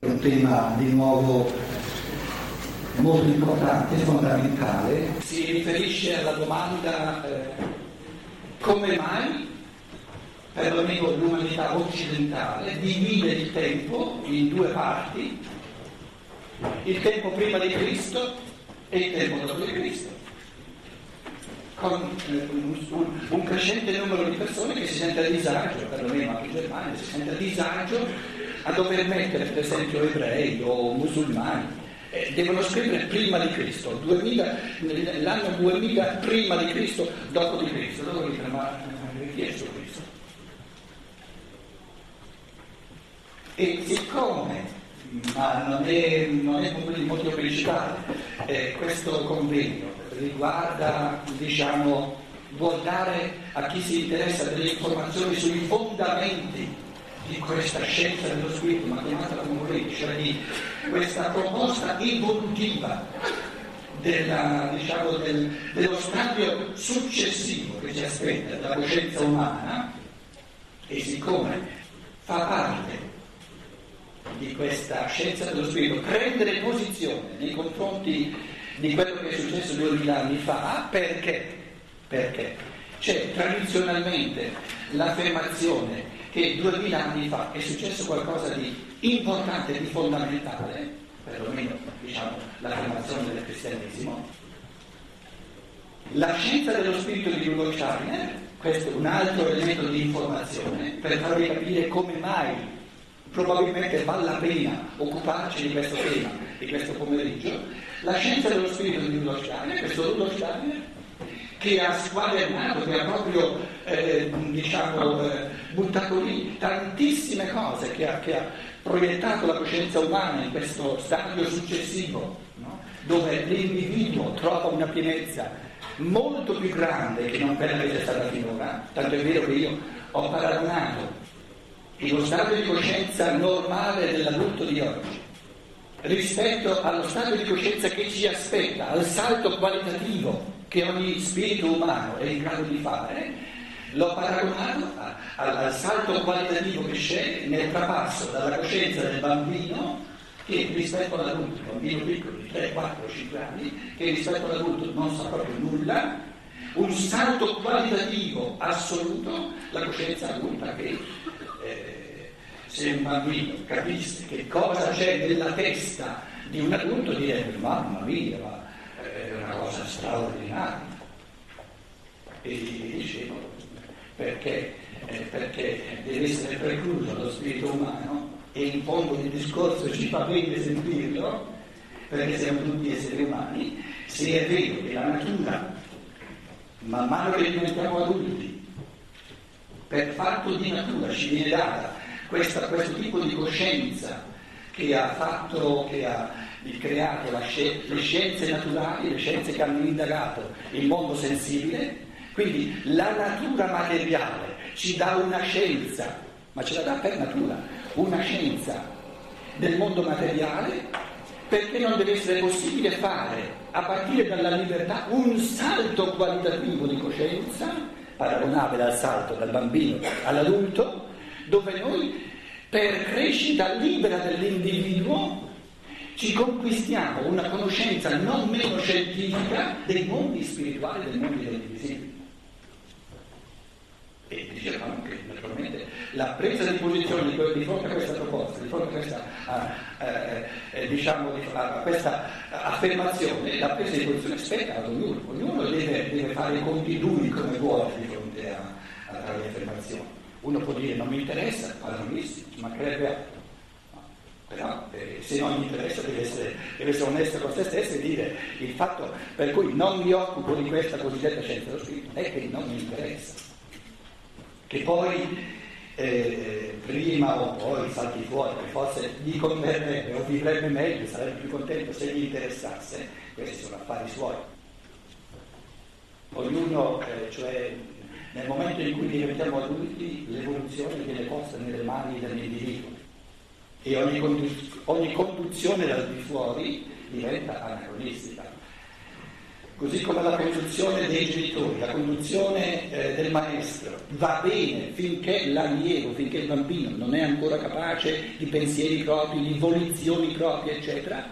Un tema di nuovo molto importante, fondamentale. Si riferisce alla domanda eh, come mai, perlomeno l'umanità occidentale, divide il tempo in due parti, il tempo prima di Cristo e il tempo dopo di Cristo con eh, un, un, crescente numero di persone che si sente a disagio, perlomeno anche in Germania, si sente a disagio a dover mettere per esempio ebrei o musulmani. Eh, devono scrivere prima di Cristo, 2000, l'anno 2000 prima di Cristo, dopo di Cristo. Loro dicono, ma chi è su Cristo? E siccome, ma non è, non è il motivo principale, eh, questo convegno riguarda, diciamo, vuol dare a chi si interessa delle informazioni sui fondamenti di questa scienza dello spirito, ma chiamata come volete, cioè di questa proposta evolutiva della, diciamo, del, dello stadio successivo che ci aspetta dalla coscienza umana e siccome fa parte di questa scienza dello spirito prendere posizione nei confronti di quello che è successo duemila anni fa perché? Perché c'è tradizionalmente l'affermazione che duemila anni fa è successo qualcosa di importante di fondamentale, perlomeno diciamo, l'affermazione del cristianesimo. La scienza dello spirito di Rudolf Steiner, questo è un altro elemento di informazione per farvi capire come mai probabilmente vale la pena occuparci di questo tema di questo pomeriggio, la scienza dello spirito di Rudolf Steiner, questo Rudolf Steiner che ha squadernato, che ha proprio eh, diciamo, eh, buttato lì tantissime cose, che ha, che ha, proiettato la coscienza umana in questo stadio successivo, no? dove l'individuo trova una pienezza molto più grande che non che c'è stata finora, tanto è vero che io ho paragonato lo stato di coscienza normale dell'adulto di oggi rispetto allo stato di coscienza che ci aspetta, al salto qualitativo che ogni spirito umano è in grado di fare, l'ho paragonato al, al salto qualitativo che c'è nel trapasso dalla coscienza del bambino che rispetto all'adulto, un bambino piccolo di 3, 4, 5 anni, che rispetto all'adulto non sa proprio nulla, un salto qualitativo assoluto, la coscienza adulta che eh, se un bambino capisse che cosa c'è nella testa di un adulto direbbe mamma mia, cosa straordinaria. E gli dicevo, perché, eh, perché deve essere precluso lo spirito umano e in fondo il discorso ci fa bene sentirlo, perché siamo tutti esseri umani, se è vero che la natura, man mano che diventiamo adulti, per fatto di natura ci viene data questa, questo tipo di coscienza che ha fatto, che ha creato sci- le scienze naturali, le scienze che hanno indagato il mondo sensibile, quindi la natura materiale ci dà una scienza, ma ce la dà per natura, una scienza del mondo materiale perché non deve essere possibile fare a partire dalla libertà un salto qualitativo di coscienza, paragonabile al salto dal bambino all'adulto, dove noi per crescita libera dell'individuo ci conquistiamo una conoscenza non meno scientifica dei mondi spirituali e dei mondi dell'invisibile. E dicevamo che naturalmente la presa di posizione di, fronte a questa proposta, di fronte a questa, eh, eh, diciamo, a questa affermazione, la presa di posizione spetta ad ognuno, ognuno deve, deve fare i conti duri come vuole di fronte a, a tali affermazioni. Uno può dire non mi interessa, va benissimo, ci mancherebbe altro. Però eh, se non mi interessa deve essere, deve essere, onesto con se stesso e dire il fatto per cui non mi occupo di questa cosiddetta scienza dello spirito è che non mi interessa. Che poi eh, prima o poi salti fuori, che forse gli converrebbe o vivrebbe meglio, sarebbe più contento se gli interessasse, questi sono affari suoi. Ognuno, eh, cioè nel momento in cui diventiamo adulti, l'evoluzione viene posta nelle mani dell'individuo e ogni, condu- ogni conduzione dal di fuori diventa anacronistica. così come la conduzione dei genitori, la conduzione eh, del maestro, va bene finché l'allievo, finché il bambino non è ancora capace di pensieri propri, di volizioni proprie, eccetera,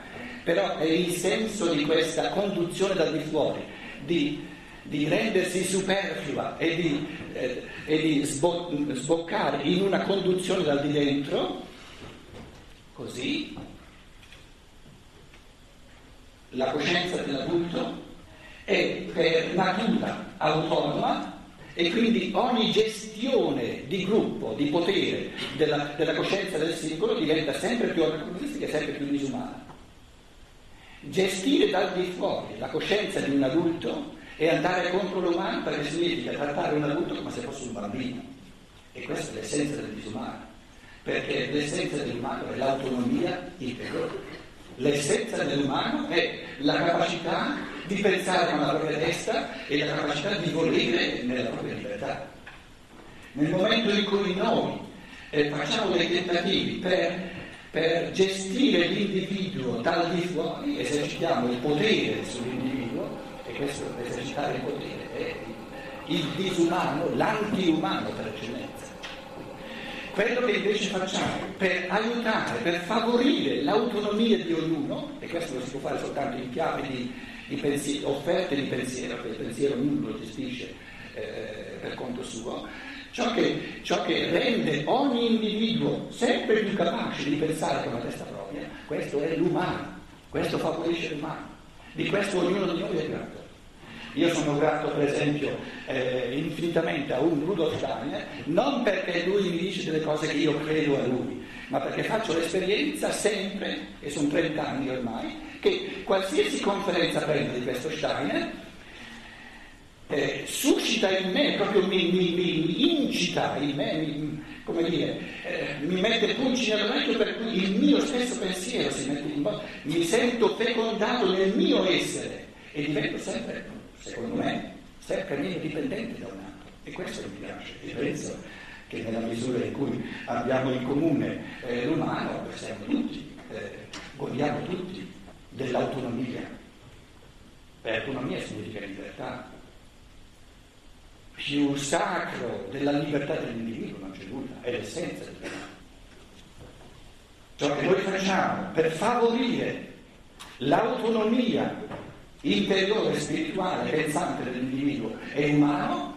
però è il senso di questa conduzione dal di fuori, di, di rendersi superflua e di, eh, e di sbo- sboccare in una conduzione dal di dentro, così la coscienza dell'adulto è per natura autonoma e quindi ogni gestione di gruppo, di potere della, della coscienza del singolo diventa sempre più anacronistica e sempre più disumana. Gestire dal di fuori la coscienza di un adulto è andare contro l'umano perché significa trattare un adulto come se fosse un bambino. E questa è l'essenza del disumano, perché l'essenza dell'umano è l'autonomia interiore. L'essenza dell'umano è la capacità di pensare con la propria testa e la capacità di volere nella propria libertà. Nel momento in cui noi eh, facciamo dei tentativi per, per, gestire l'individuo dal di fuori, esercitiamo il potere sull'individuo, e questo esercitare il potere è il disumano, l'antiumano per eccellenza. Quello che invece facciamo per aiutare, per favorire l'autonomia di ognuno, e questo lo si può fare soltanto in chiave di, di pensiero, offerte di pensiero, perché il pensiero ognuno lo gestisce eh, per conto suo, ciò che, ciò che, rende ogni individuo sempre più capace di pensare con la testa propria, questo è l'umano, questo favorisce l'umano. Di questo ognuno di noi è grato. Io sono grato per esempio eh, infinitamente a un Rudolf Steiner, non perché lui mi dice delle cose che io credo a lui, ma perché faccio l'esperienza sempre, e sono 30 anni ormai, che qualsiasi conferenza prendo di questo Steiner eh, suscita in me, proprio mi, mi, mi incita in me, mi, come dire, eh, mi mette pulci nell'orecchio per cui il mio stesso pensiero si mette in modo, mi sento fecondato nel mio essere e divento sempre secondo me, sempre meno dipendente da un altro. E questo mi piace. E penso che nella misura in cui abbiamo in comune eh, l'umano, siamo tutti, eh, godiamo tutti dell'autonomia. E autonomia significa libertà. Più sacro della libertà dell'individuo non c'è nulla, è l'essenza dell'umanità. Ciò che noi facciamo per favorire l'autonomia interiore, spirituale, pensante dell'individuo è umano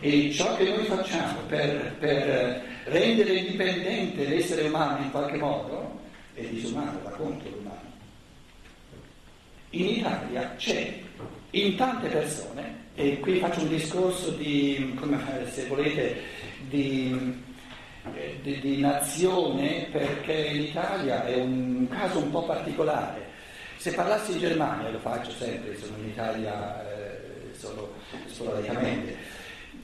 e ciò che noi facciamo per, per rendere indipendente l'essere umano in qualche modo è disumano, va contro l'umano. In Italia c'è in tante persone, e qui faccio un discorso di, come, se volete, di, di, di nazione, perché l'Italia è un caso un po' particolare se parlassi in Germania, lo faccio sempre, sono in Italia eh, solo sporadicamente,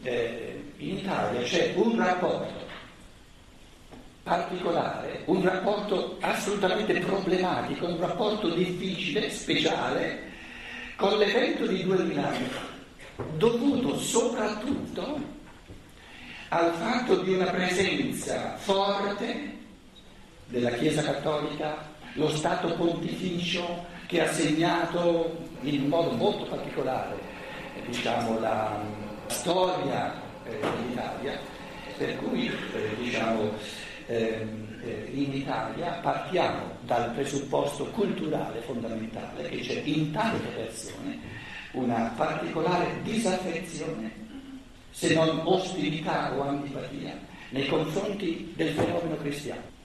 eh, in Italia c'è un rapporto particolare, un rapporto assolutamente problematico, un rapporto difficile, speciale, con l'evento di 2000 anni fa, dovuto soprattutto al fatto di una presenza forte della Chiesa Cattolica lo Stato pontificio che ha segnato in modo molto particolare diciamo, la, storia eh, dell'Italia, per cui eh, diciamo, ehm, eh, in Italia partiamo dal presupposto culturale fondamentale che c'è in tante persone una particolare disaffezione, se non ostilità o antipatia, nei confronti del fenomeno cristiano.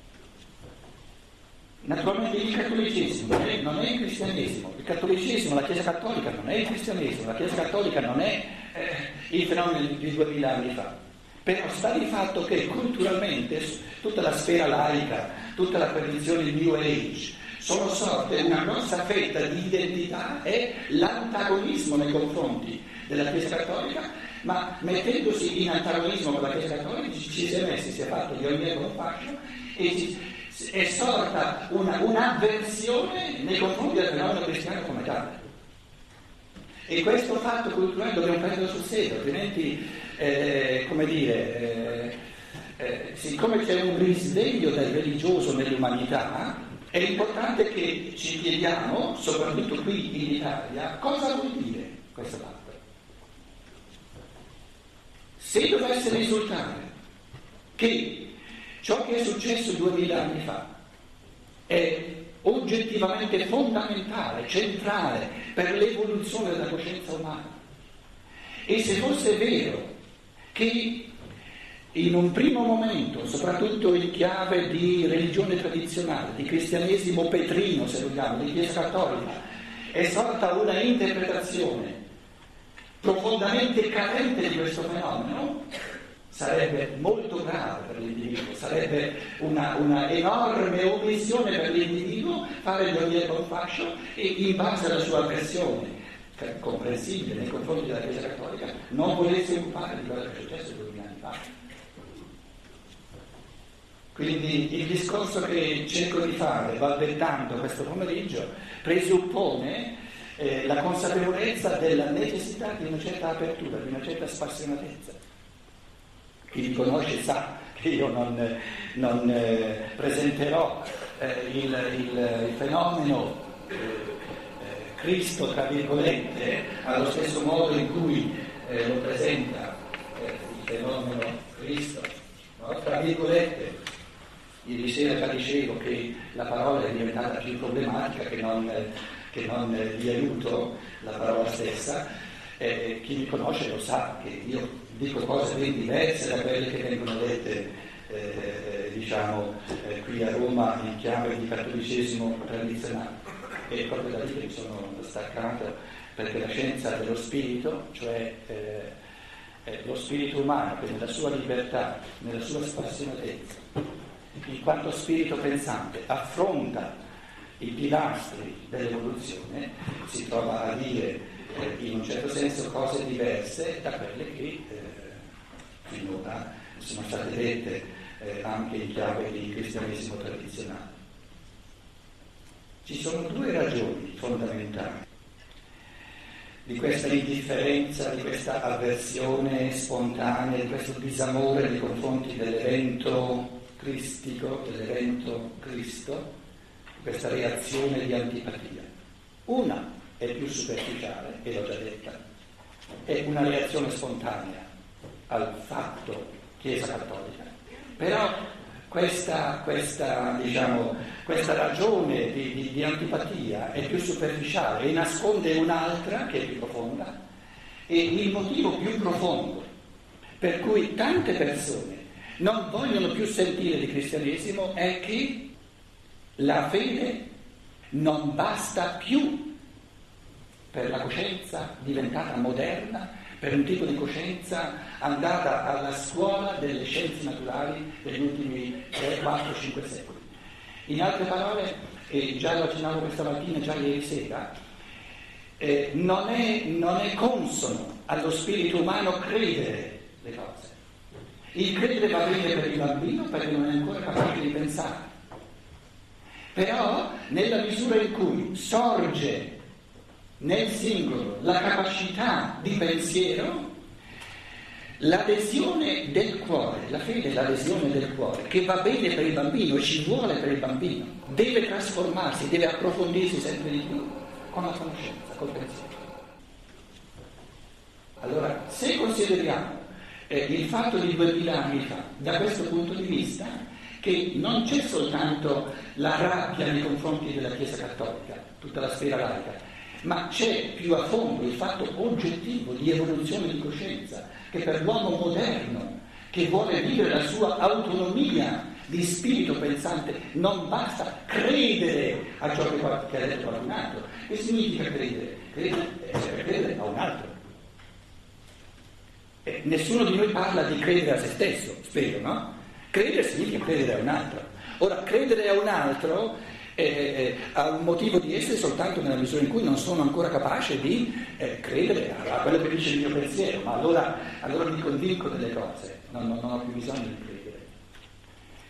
Naturalmente il cattolicesimo non è il cristianesimo, il cattolicesimo, la Chiesa cattolica non è il cristianesimo, la Chiesa cattolica non è eh, il fenomeno di duemila anni fa. Però sta di fatto che culturalmente tutta la sfera laica, tutta la tradizione di New Age, sono sorte una grossa fetta di identità e l'antagonismo nei confronti della Chiesa cattolica, ma mettendosi in antagonismo con la Chiesa cattolica ci, si è messi, si è fatto di ogni erbo fascio e ci, è sorta una, un'avversione nei confronti del fenomeno cristiano come tale. E questo fatto culturale dobbiamo prenderlo sul serio, altrimenti, eh, come dire, eh, eh, siccome c'è un risveglio del religioso nell'umanità, è importante che ci chiediamo, soprattutto qui in Italia, cosa vuol dire questo patto. Se dovesse risultare che ciò che è successo duemila anni fa è oggettivamente fondamentale, centrale per l'evoluzione della coscienza umana, e se fosse vero che in un primo momento, soprattutto in chiave di religione tradizionale, di cristianesimo petrino, se vogliamo, di Chiesa cattolica, è sorta una interpretazione profondamente carente di questo fenomeno, sarebbe molto grave per l'individuo, sarebbe una, una enorme omissione per l'individuo fare il dietro un fascio e in base alla sua versione comprensibile nei confronti della Chiesa Cattolica non volesse occupare di quello che è successo duemila anni fa. Quindi il discorso che cerco di fare, balbettando questo pomeriggio, presuppone eh, la consapevolezza della necessità di una certa apertura, di una certa spassionatezza. Chi mi conosce sa che io non, non eh, presenterò eh, il, il, il, fenomeno eh, eh, Cristo, tra virgolette, allo stesso modo in cui eh, lo presenta il fenomeno Cristo, no? tra virgolette. Ieri sera già dicevo che la parola è diventata più problematica che non che non di aiuto la parola stessa, eh, chi mi conosce lo sa che io dico cose ben diverse da quelle che vengono dette eh, diciamo, eh, qui a Roma in chiave di cattolicesimo tradizionale. E proprio da lì che mi sono staccato perché la scienza dello spirito, cioè eh, eh, lo spirito umano che nella sua libertà, nella sua spassionatezza, in quanto spirito pensante, affronta i pilastri dell'evoluzione, si trova a dire eh, in un certo senso cose diverse da quelle che eh, finora sono state dette eh, anche in chiave di cristianesimo tradizionale. Ci sono due ragioni fondamentali di questa indifferenza, di questa avversione spontanea, di questo disamore nei confronti dell'evento cristico, dell'evento Cristo, questa reazione di antipatia. Una è più superficiale, e l'ho già detta, è una reazione spontanea al fatto Chiesa Cattolica. Però questa, questa, diciamo, questa ragione di, di, di, antipatia è più superficiale e nasconde un'altra che è più profonda e il motivo più profondo per cui tante persone non vogliono più sentire di cristianesimo è che la fede non basta più per la coscienza diventata moderna, per un tipo di coscienza andata alla scuola delle scienze naturali degli ultimi 3, 4, 5 secoli. In altre parole, e già lo accennavo questa mattina, già ieri sera, eh, non, è, non è consono allo spirito umano credere le cose. Il credere va bene per il bambino perché non è ancora capace di pensare. Però nella misura in cui sorge nel singolo la capacità di pensiero, l'adesione del cuore, la fede è l'adesione del cuore, che va bene per il bambino, ci vuole per il bambino, deve trasformarsi, deve approfondirsi sempre di più con la conoscenza, col pensiero. Allora, se consideriamo eh, il fatto di duemila anni fa da questo punto di vista, che non c'è soltanto la rabbia nei confronti della Chiesa Cattolica, tutta la sfera laica, ma c'è più a fondo il fatto oggettivo di evoluzione di coscienza che per l'uomo moderno che vuole vivere la sua autonomia di spirito pensante non basta credere a ciò che, ha detto qualcun altro. Che significa credere? Credere, eh, credere a un altro. E nessuno di noi parla di credere a se stesso, spero, no? Credere significa credere a un altro. Ora, credere a un altro eh, eh, ha un motivo di essere soltanto nella misura in cui non sono ancora capace di eh, credere a, a, quello che dice il mio pensiero, ma allora, allora mi convinco delle cose, non, non, non, ho più bisogno di credere.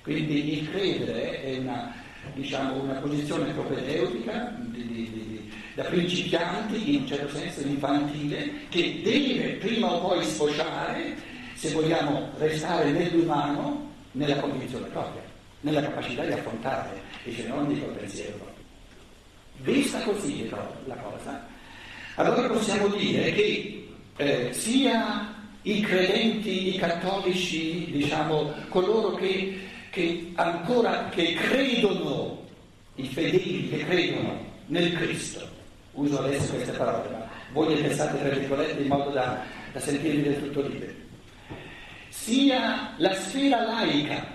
Quindi il credere è una, diciamo, una posizione propedeutica di, di, di, da principianti, in un certo senso infantile, che deve prima o poi sfociare, se vogliamo restare nell'umano, nella convinzione propria, nella capacità di affrontare dice non dico il pensiero. Vista così però la cosa, allora possiamo dire che eh, sia i credenti, i cattolici, diciamo, coloro che, che ancora che credono, i fedeli che credono nel Cristo, uso adesso queste parole, ma voi le pensate tra virgolette in modo da, da sentirvi del tutto liberi, sia la sfera laica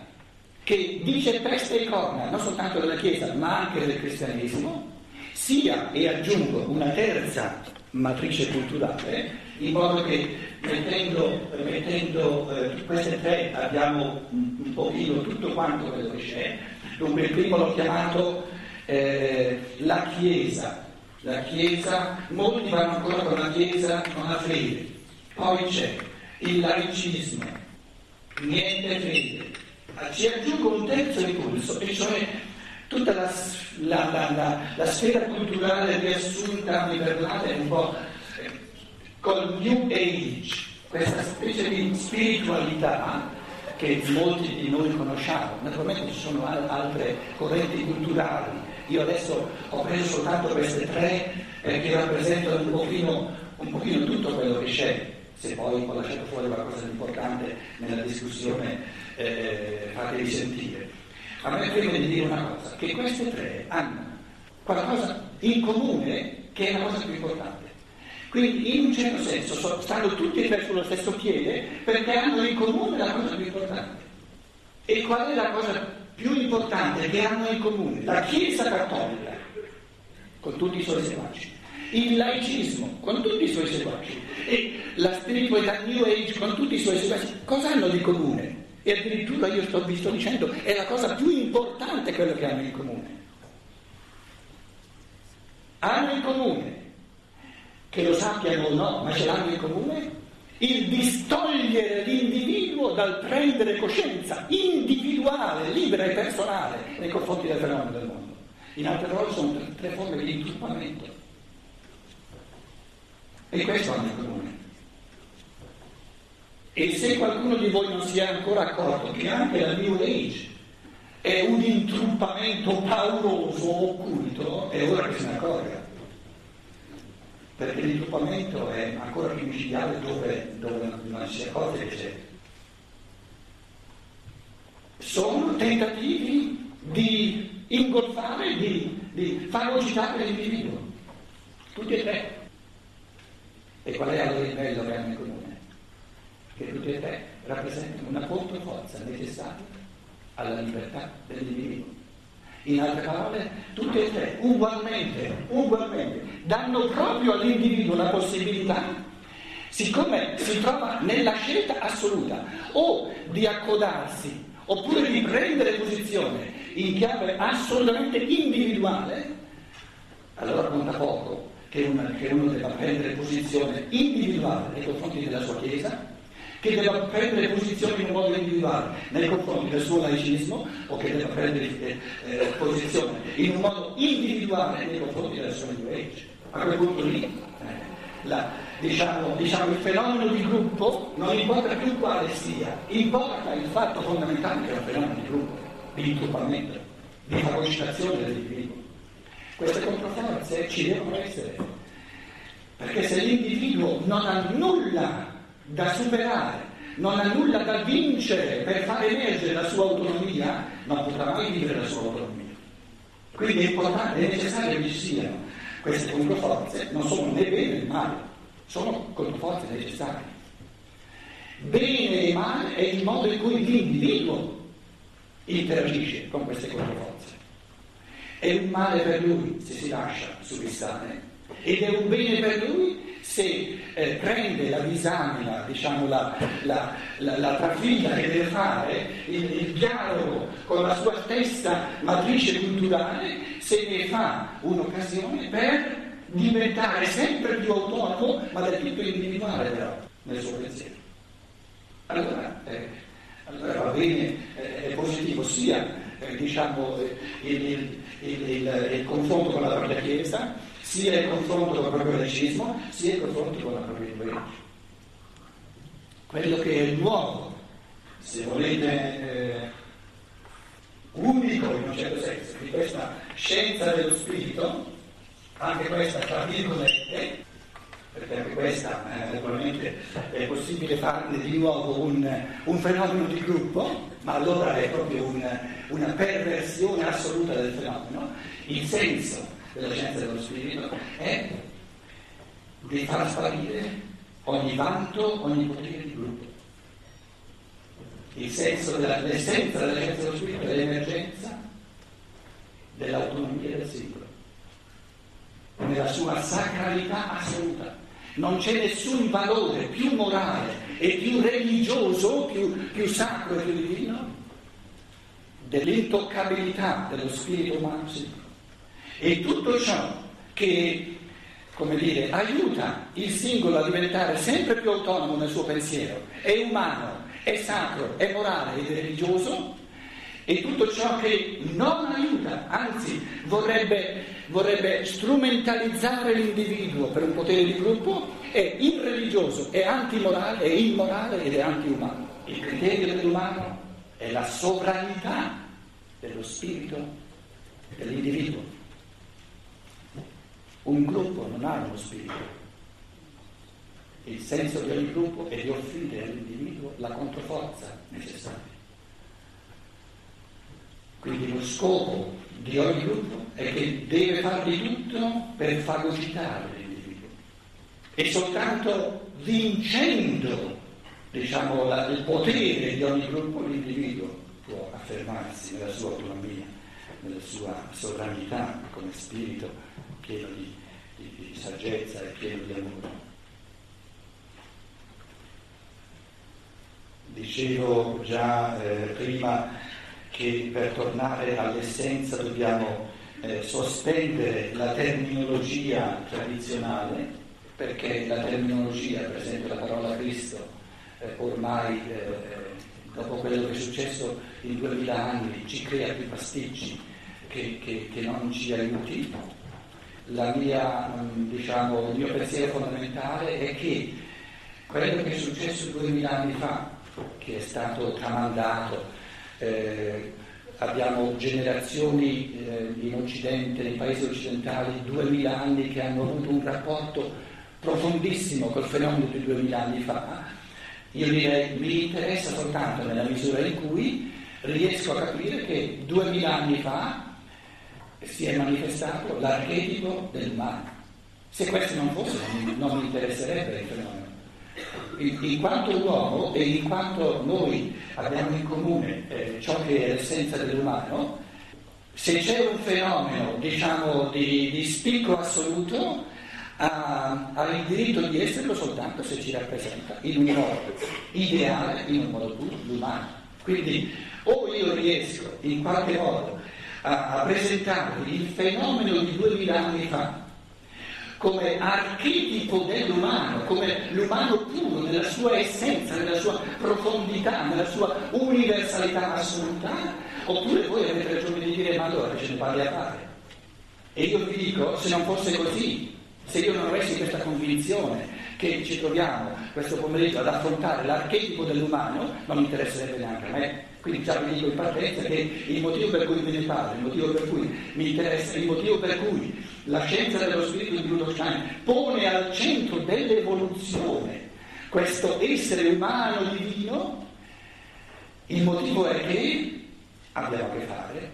che dice peste e corna, non soltanto della Chiesa, ma anche del cristianesimo, sia, e aggiungo, una terza matrice culturale, in modo che mettendo, mettendo eh, queste tre abbiamo un, un pochino tutto quanto quello che c'è. Dunque il primo l'ho chiamato eh, la Chiesa. La Chiesa, molti vanno ancora con la Chiesa, con la fede. Poi c'è il laicismo, niente fede. Ci aggiungo un terzo impulso, e cioè tutta la, la, la, la sfera culturale riassunta, mi perdonate, un po' eh, col New Age, questa specie di spiritualità che molti di noi conosciamo. Naturalmente ci sono altre correnti culturali. Io adesso ho preso soltanto queste tre eh, che rappresentano un pochino, un pochino tutto quello che c'è. Se poi ho lasciato fuori qualcosa di importante nella discussione, eh, fatevi sentire. A me preme di dire una cosa, che queste tre hanno qualcosa in comune che è la cosa più importante. Quindi in un certo senso stanno tutti e tre sullo stesso piede perché hanno in comune la cosa più importante. E qual è la cosa più importante che hanno in comune? La Chiesa cattolica, con tutti i suoi seguaci, il laicismo, con tutti i suoi seguaci, e la spiritualità New Age, con tutti i suoi seguaci, cosa hanno di comune? E addirittura io sto, vi sto dicendo, è la cosa più importante quello che hanno in comune. Hanno in comune, che lo sappiano o no, ma ce l'hanno in comune, il distogliere l'individuo dal prendere coscienza individuale, libera e personale nei confronti del fenomeno del mondo. In altre parole sono tre, forme di intuppamento. E questo hanno in comune. E se qualcuno di voi non si è ancora accorto che anche la New Age è un intruppamento pauroso, occulto, è ora che se ne accorga. Perché l'intruppamento è ancora più micidiale dove, dove non si accorge che c'è. Sono tentativi di ingolfare, di, di fagocitare l'individuo. Tutti e tre. E qual è allora il bello che hanno in comune? Che tutti e tre rappresentano una controforza necessaria alla libertà dell'individuo. In altre parole, tutti e tre ugualmente, ugualmente danno proprio all'individuo la possibilità, siccome si trova nella scelta assoluta, o di accodarsi oppure di prendere posizione in chiave assolutamente individuale, allora conta poco che, una, che uno debba prendere posizione individuale nei confronti della sua Chiesa che debba prendere posizione in modo individuale nei confronti del suo laicismo o che debba prendere eh, eh, posizione in un modo individuale nei confronti del suo New Age. A quel punto lì eh, la, diciamo, diciamo, il fenomeno di gruppo non importa più quale sia, importa il fatto fondamentale che è un fenomeno di gruppo, di intuppamento, di fagocitazione dell'individuo. Queste controforze ci devono essere, perché se l'individuo non ha nulla da superare, non ha nulla da vincere per far emergere la sua autonomia, non potrà mai vivere la sua autonomia. Quindi è importante, è necessario che ci siano queste controforze, non sono né bene né male, sono controforze necessarie. Bene e male è il modo in cui l'individuo interagisce con queste controforze. È un male per lui se si lascia subissare ed è un bene per lui se eh, prende la disamina, diciamo la, la, la, la trafila che deve fare, il, il, dialogo con la sua stessa matrice culturale, se ne fa un'occasione per diventare sempre più autonomo, ma del tutto individuale però, nel suo pensiero. Allora, eh, allora va bene, eh, è positivo sia eh, diciamo, il, il, il, il confronto con la propria Chiesa, sia il confronto con il proprio laicismo, sia il confronto con la propria libertà. Quello che è nuovo, se volete eh, unico in un certo senso di questa scienza dello spirito, anche questa tra virgolette, perché anche questa eh, naturalmente è possibile farne di nuovo un, un, fenomeno di gruppo, ma allora è proprio un, una perversione assoluta del fenomeno. Il senso della scienza dello spirito è di far sparire ogni vanto, ogni potere di gruppo. Il senso della, l'essenza della scienza dello spirito è l'emergenza dell'autonomia del singolo, nella sua sacralità assoluta. Non c'è nessun valore più morale e più religioso, più, più sacro e più divino dell'intoccabilità dello spirito umano singolo. E tutto ciò che, come dire, aiuta il singolo a diventare sempre più autonomo nel suo pensiero, è umano, è sacro, è morale ed è religioso, e tutto ciò che non aiuta, anzi vorrebbe, vorrebbe, strumentalizzare l'individuo per un potere di gruppo, è irreligioso, è antimorale, è immorale ed è antiumano. Il criterio dell'umano è la sovranità dello spirito dell'individuo. Un gruppo non ha uno spirito. Il senso di ogni gruppo è di offrire all'individuo la controforza necessaria. Quindi lo scopo di ogni gruppo è che deve fare di tutto per fagocitare l'individuo. E soltanto vincendo diciamo, la, il potere di ogni gruppo l'individuo può affermarsi nella sua autonomia, nella sua sovranità come spirito pieno di, saggezza e pieno di amore. Dicevo già eh, prima che per tornare all'essenza dobbiamo eh, sospendere la terminologia tradizionale, perché la terminologia, per esempio la parola Cristo, eh, ormai eh, dopo quello che è successo in duemila anni ci crea più pasticci che, che, che non ci aiuti mia, mm, diciamo, il mio pensiero fondamentale è che quello che è successo duemila anni fa, che è stato tramandato, eh, abbiamo generazioni eh, in Occidente, nei paesi occidentali, duemila anni che hanno avuto un rapporto profondissimo col fenomeno di duemila anni fa, io direi mi interessa soltanto nella misura in cui riesco a capire che duemila anni fa si è manifestato l'archetipo dell'umano. Se questo non fosse, non mi interesserebbe il fenomeno. In, in, quanto uomo e in quanto noi abbiamo in comune eh, ciò che è l'essenza dell'umano, se c'è un fenomeno, diciamo, di, di spicco assoluto, ha, ha, il diritto di esserlo soltanto se ci rappresenta in un modo ideale, in un modo umano. Quindi o io riesco in qualche modo a, a presentarvi il fenomeno di duemila anni fa come archetipo dell'umano, come l'umano puro nella sua essenza, nella sua profondità, nella sua universalità assoluta, oppure voi avete ragione di dire ma allora ce ne parli a fare. E io vi dico, se non fosse così, se io non avessi questa convinzione che ci troviamo questo pomeriggio ad affrontare l'archetipo dell'umano, non mi interesserebbe neanche a me. Quindi già vi dico in partenza che il motivo per cui ne parlo, il motivo per cui mi interessa, il motivo per cui la scienza dello spirito di Rudolf Stein pone al centro dell'evoluzione questo essere umano divino, il motivo è che abbiamo a che fare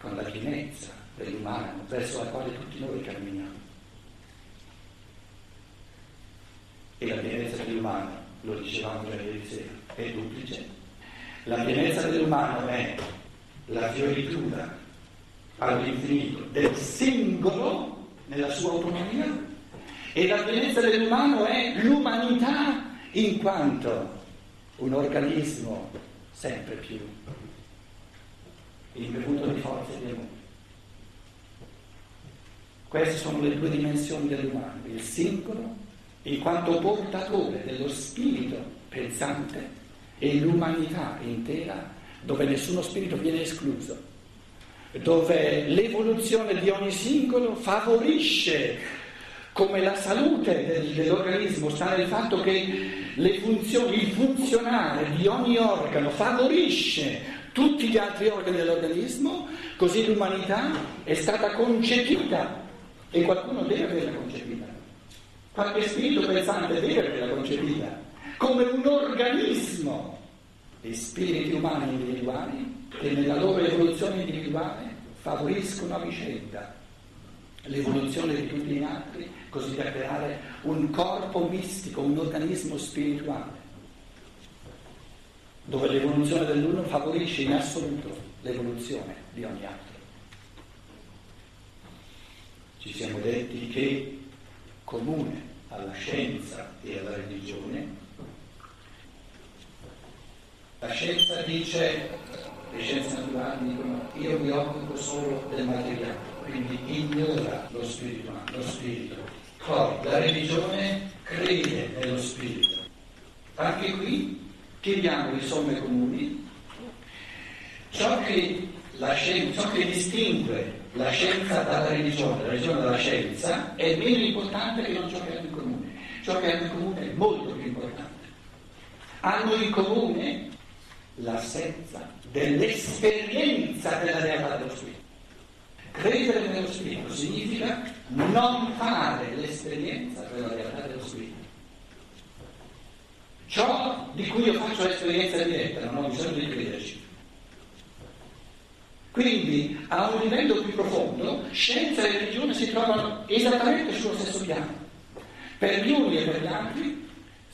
con la pienezza dell'umano verso la quale tutti noi camminiamo. E la pienezza dell'umano, lo dicevamo già ieri sera, è duplice la pienezza dell'umano è la fioritura all'infinito del singolo nella sua autonomia e la pienezza dell'umano è l'umanità in quanto un organismo sempre più imbevuto di forza di amore. Queste sono le due dimensioni dell'umano, il singolo in quanto portatore dello spirito pensante e l'umanità intera dove nessuno spirito viene escluso, dove l'evoluzione di ogni singolo favorisce come la salute del, dell'organismo sta nel fatto che funzioni, il funzionare di ogni organo favorisce tutti gli altri organi dell'organismo, così l'umanità è stata concepita e qualcuno deve averla concepita. Qualche spirito pensante deve averla concepita come un organismo di spiriti umani individuali che nella loro evoluzione individuale favoriscono a vicenda l'evoluzione di tutti gli altri, così da creare un corpo mistico, un organismo spirituale, dove l'evoluzione dell'uno favorisce in assoluto l'evoluzione di ogni altro. Ci siamo detti che comune alla scienza e alla religione la scienza dice, le scienze naturali dicono, io mi occupo solo del materiale, quindi ignora lo spirito, lo spirito. Poi la religione crede nello spirito. Anche qui chiediamo le somme comuni. Ciò che, scienza, ciò che distingue la scienza dalla religione, la religione dalla scienza, è meno importante che non ciò che. Ciò che hanno in comune è molto più importante. Hanno in comune l'assenza dell'esperienza della realtà dello Spirito. Credere nello Spirito significa non fare l'esperienza della realtà dello Spirito. Ciò di cui io faccio l'esperienza diretta, non ho bisogno di crederci. Quindi a un livello più profondo, scienza e religione si trovano esattamente sullo stesso piano. Per gli uni e per gli altri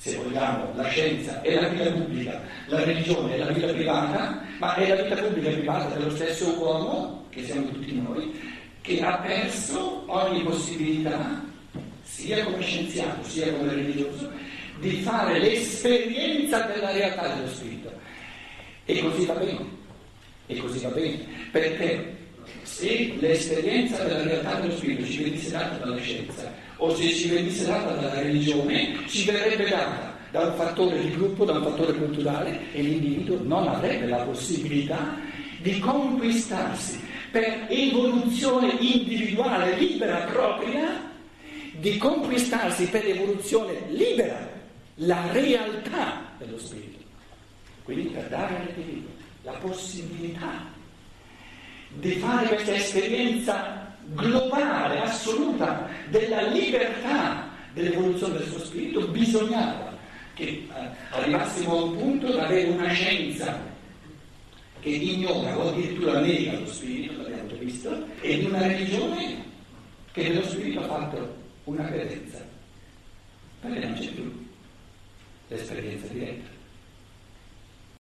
se vogliamo, la scienza è la vita pubblica, la religione è la vita privata, ma è la vita pubblica e privata dello stesso uomo, che siamo tutti noi, che ha perso ogni possibilità, sia come scienziato sia come religioso, di fare l'esperienza della realtà dello spirito. E così va bene, e così va bene, perché se l'esperienza della realtà dello spirito ci venisse data dalla scienza, o se ci venisse data dalla religione, ci verrebbe data da un fattore di gruppo, da un fattore culturale e l'individuo non avrebbe la possibilità di conquistarsi per evoluzione individuale libera propria, di conquistarsi per evoluzione libera la realtà dello spirito. Quindi per dare all'individuo la possibilità di fare questa esperienza globale, assoluta, della libertà dell'evoluzione del suo spirito, bisognava che eh, arrivassimo a un punto da avere una scienza che ignora o addirittura nega lo spirito, l'abbiamo visto, e di una religione che dello spirito ha fatto una credenza, perché non c'è più l'esperienza diretta.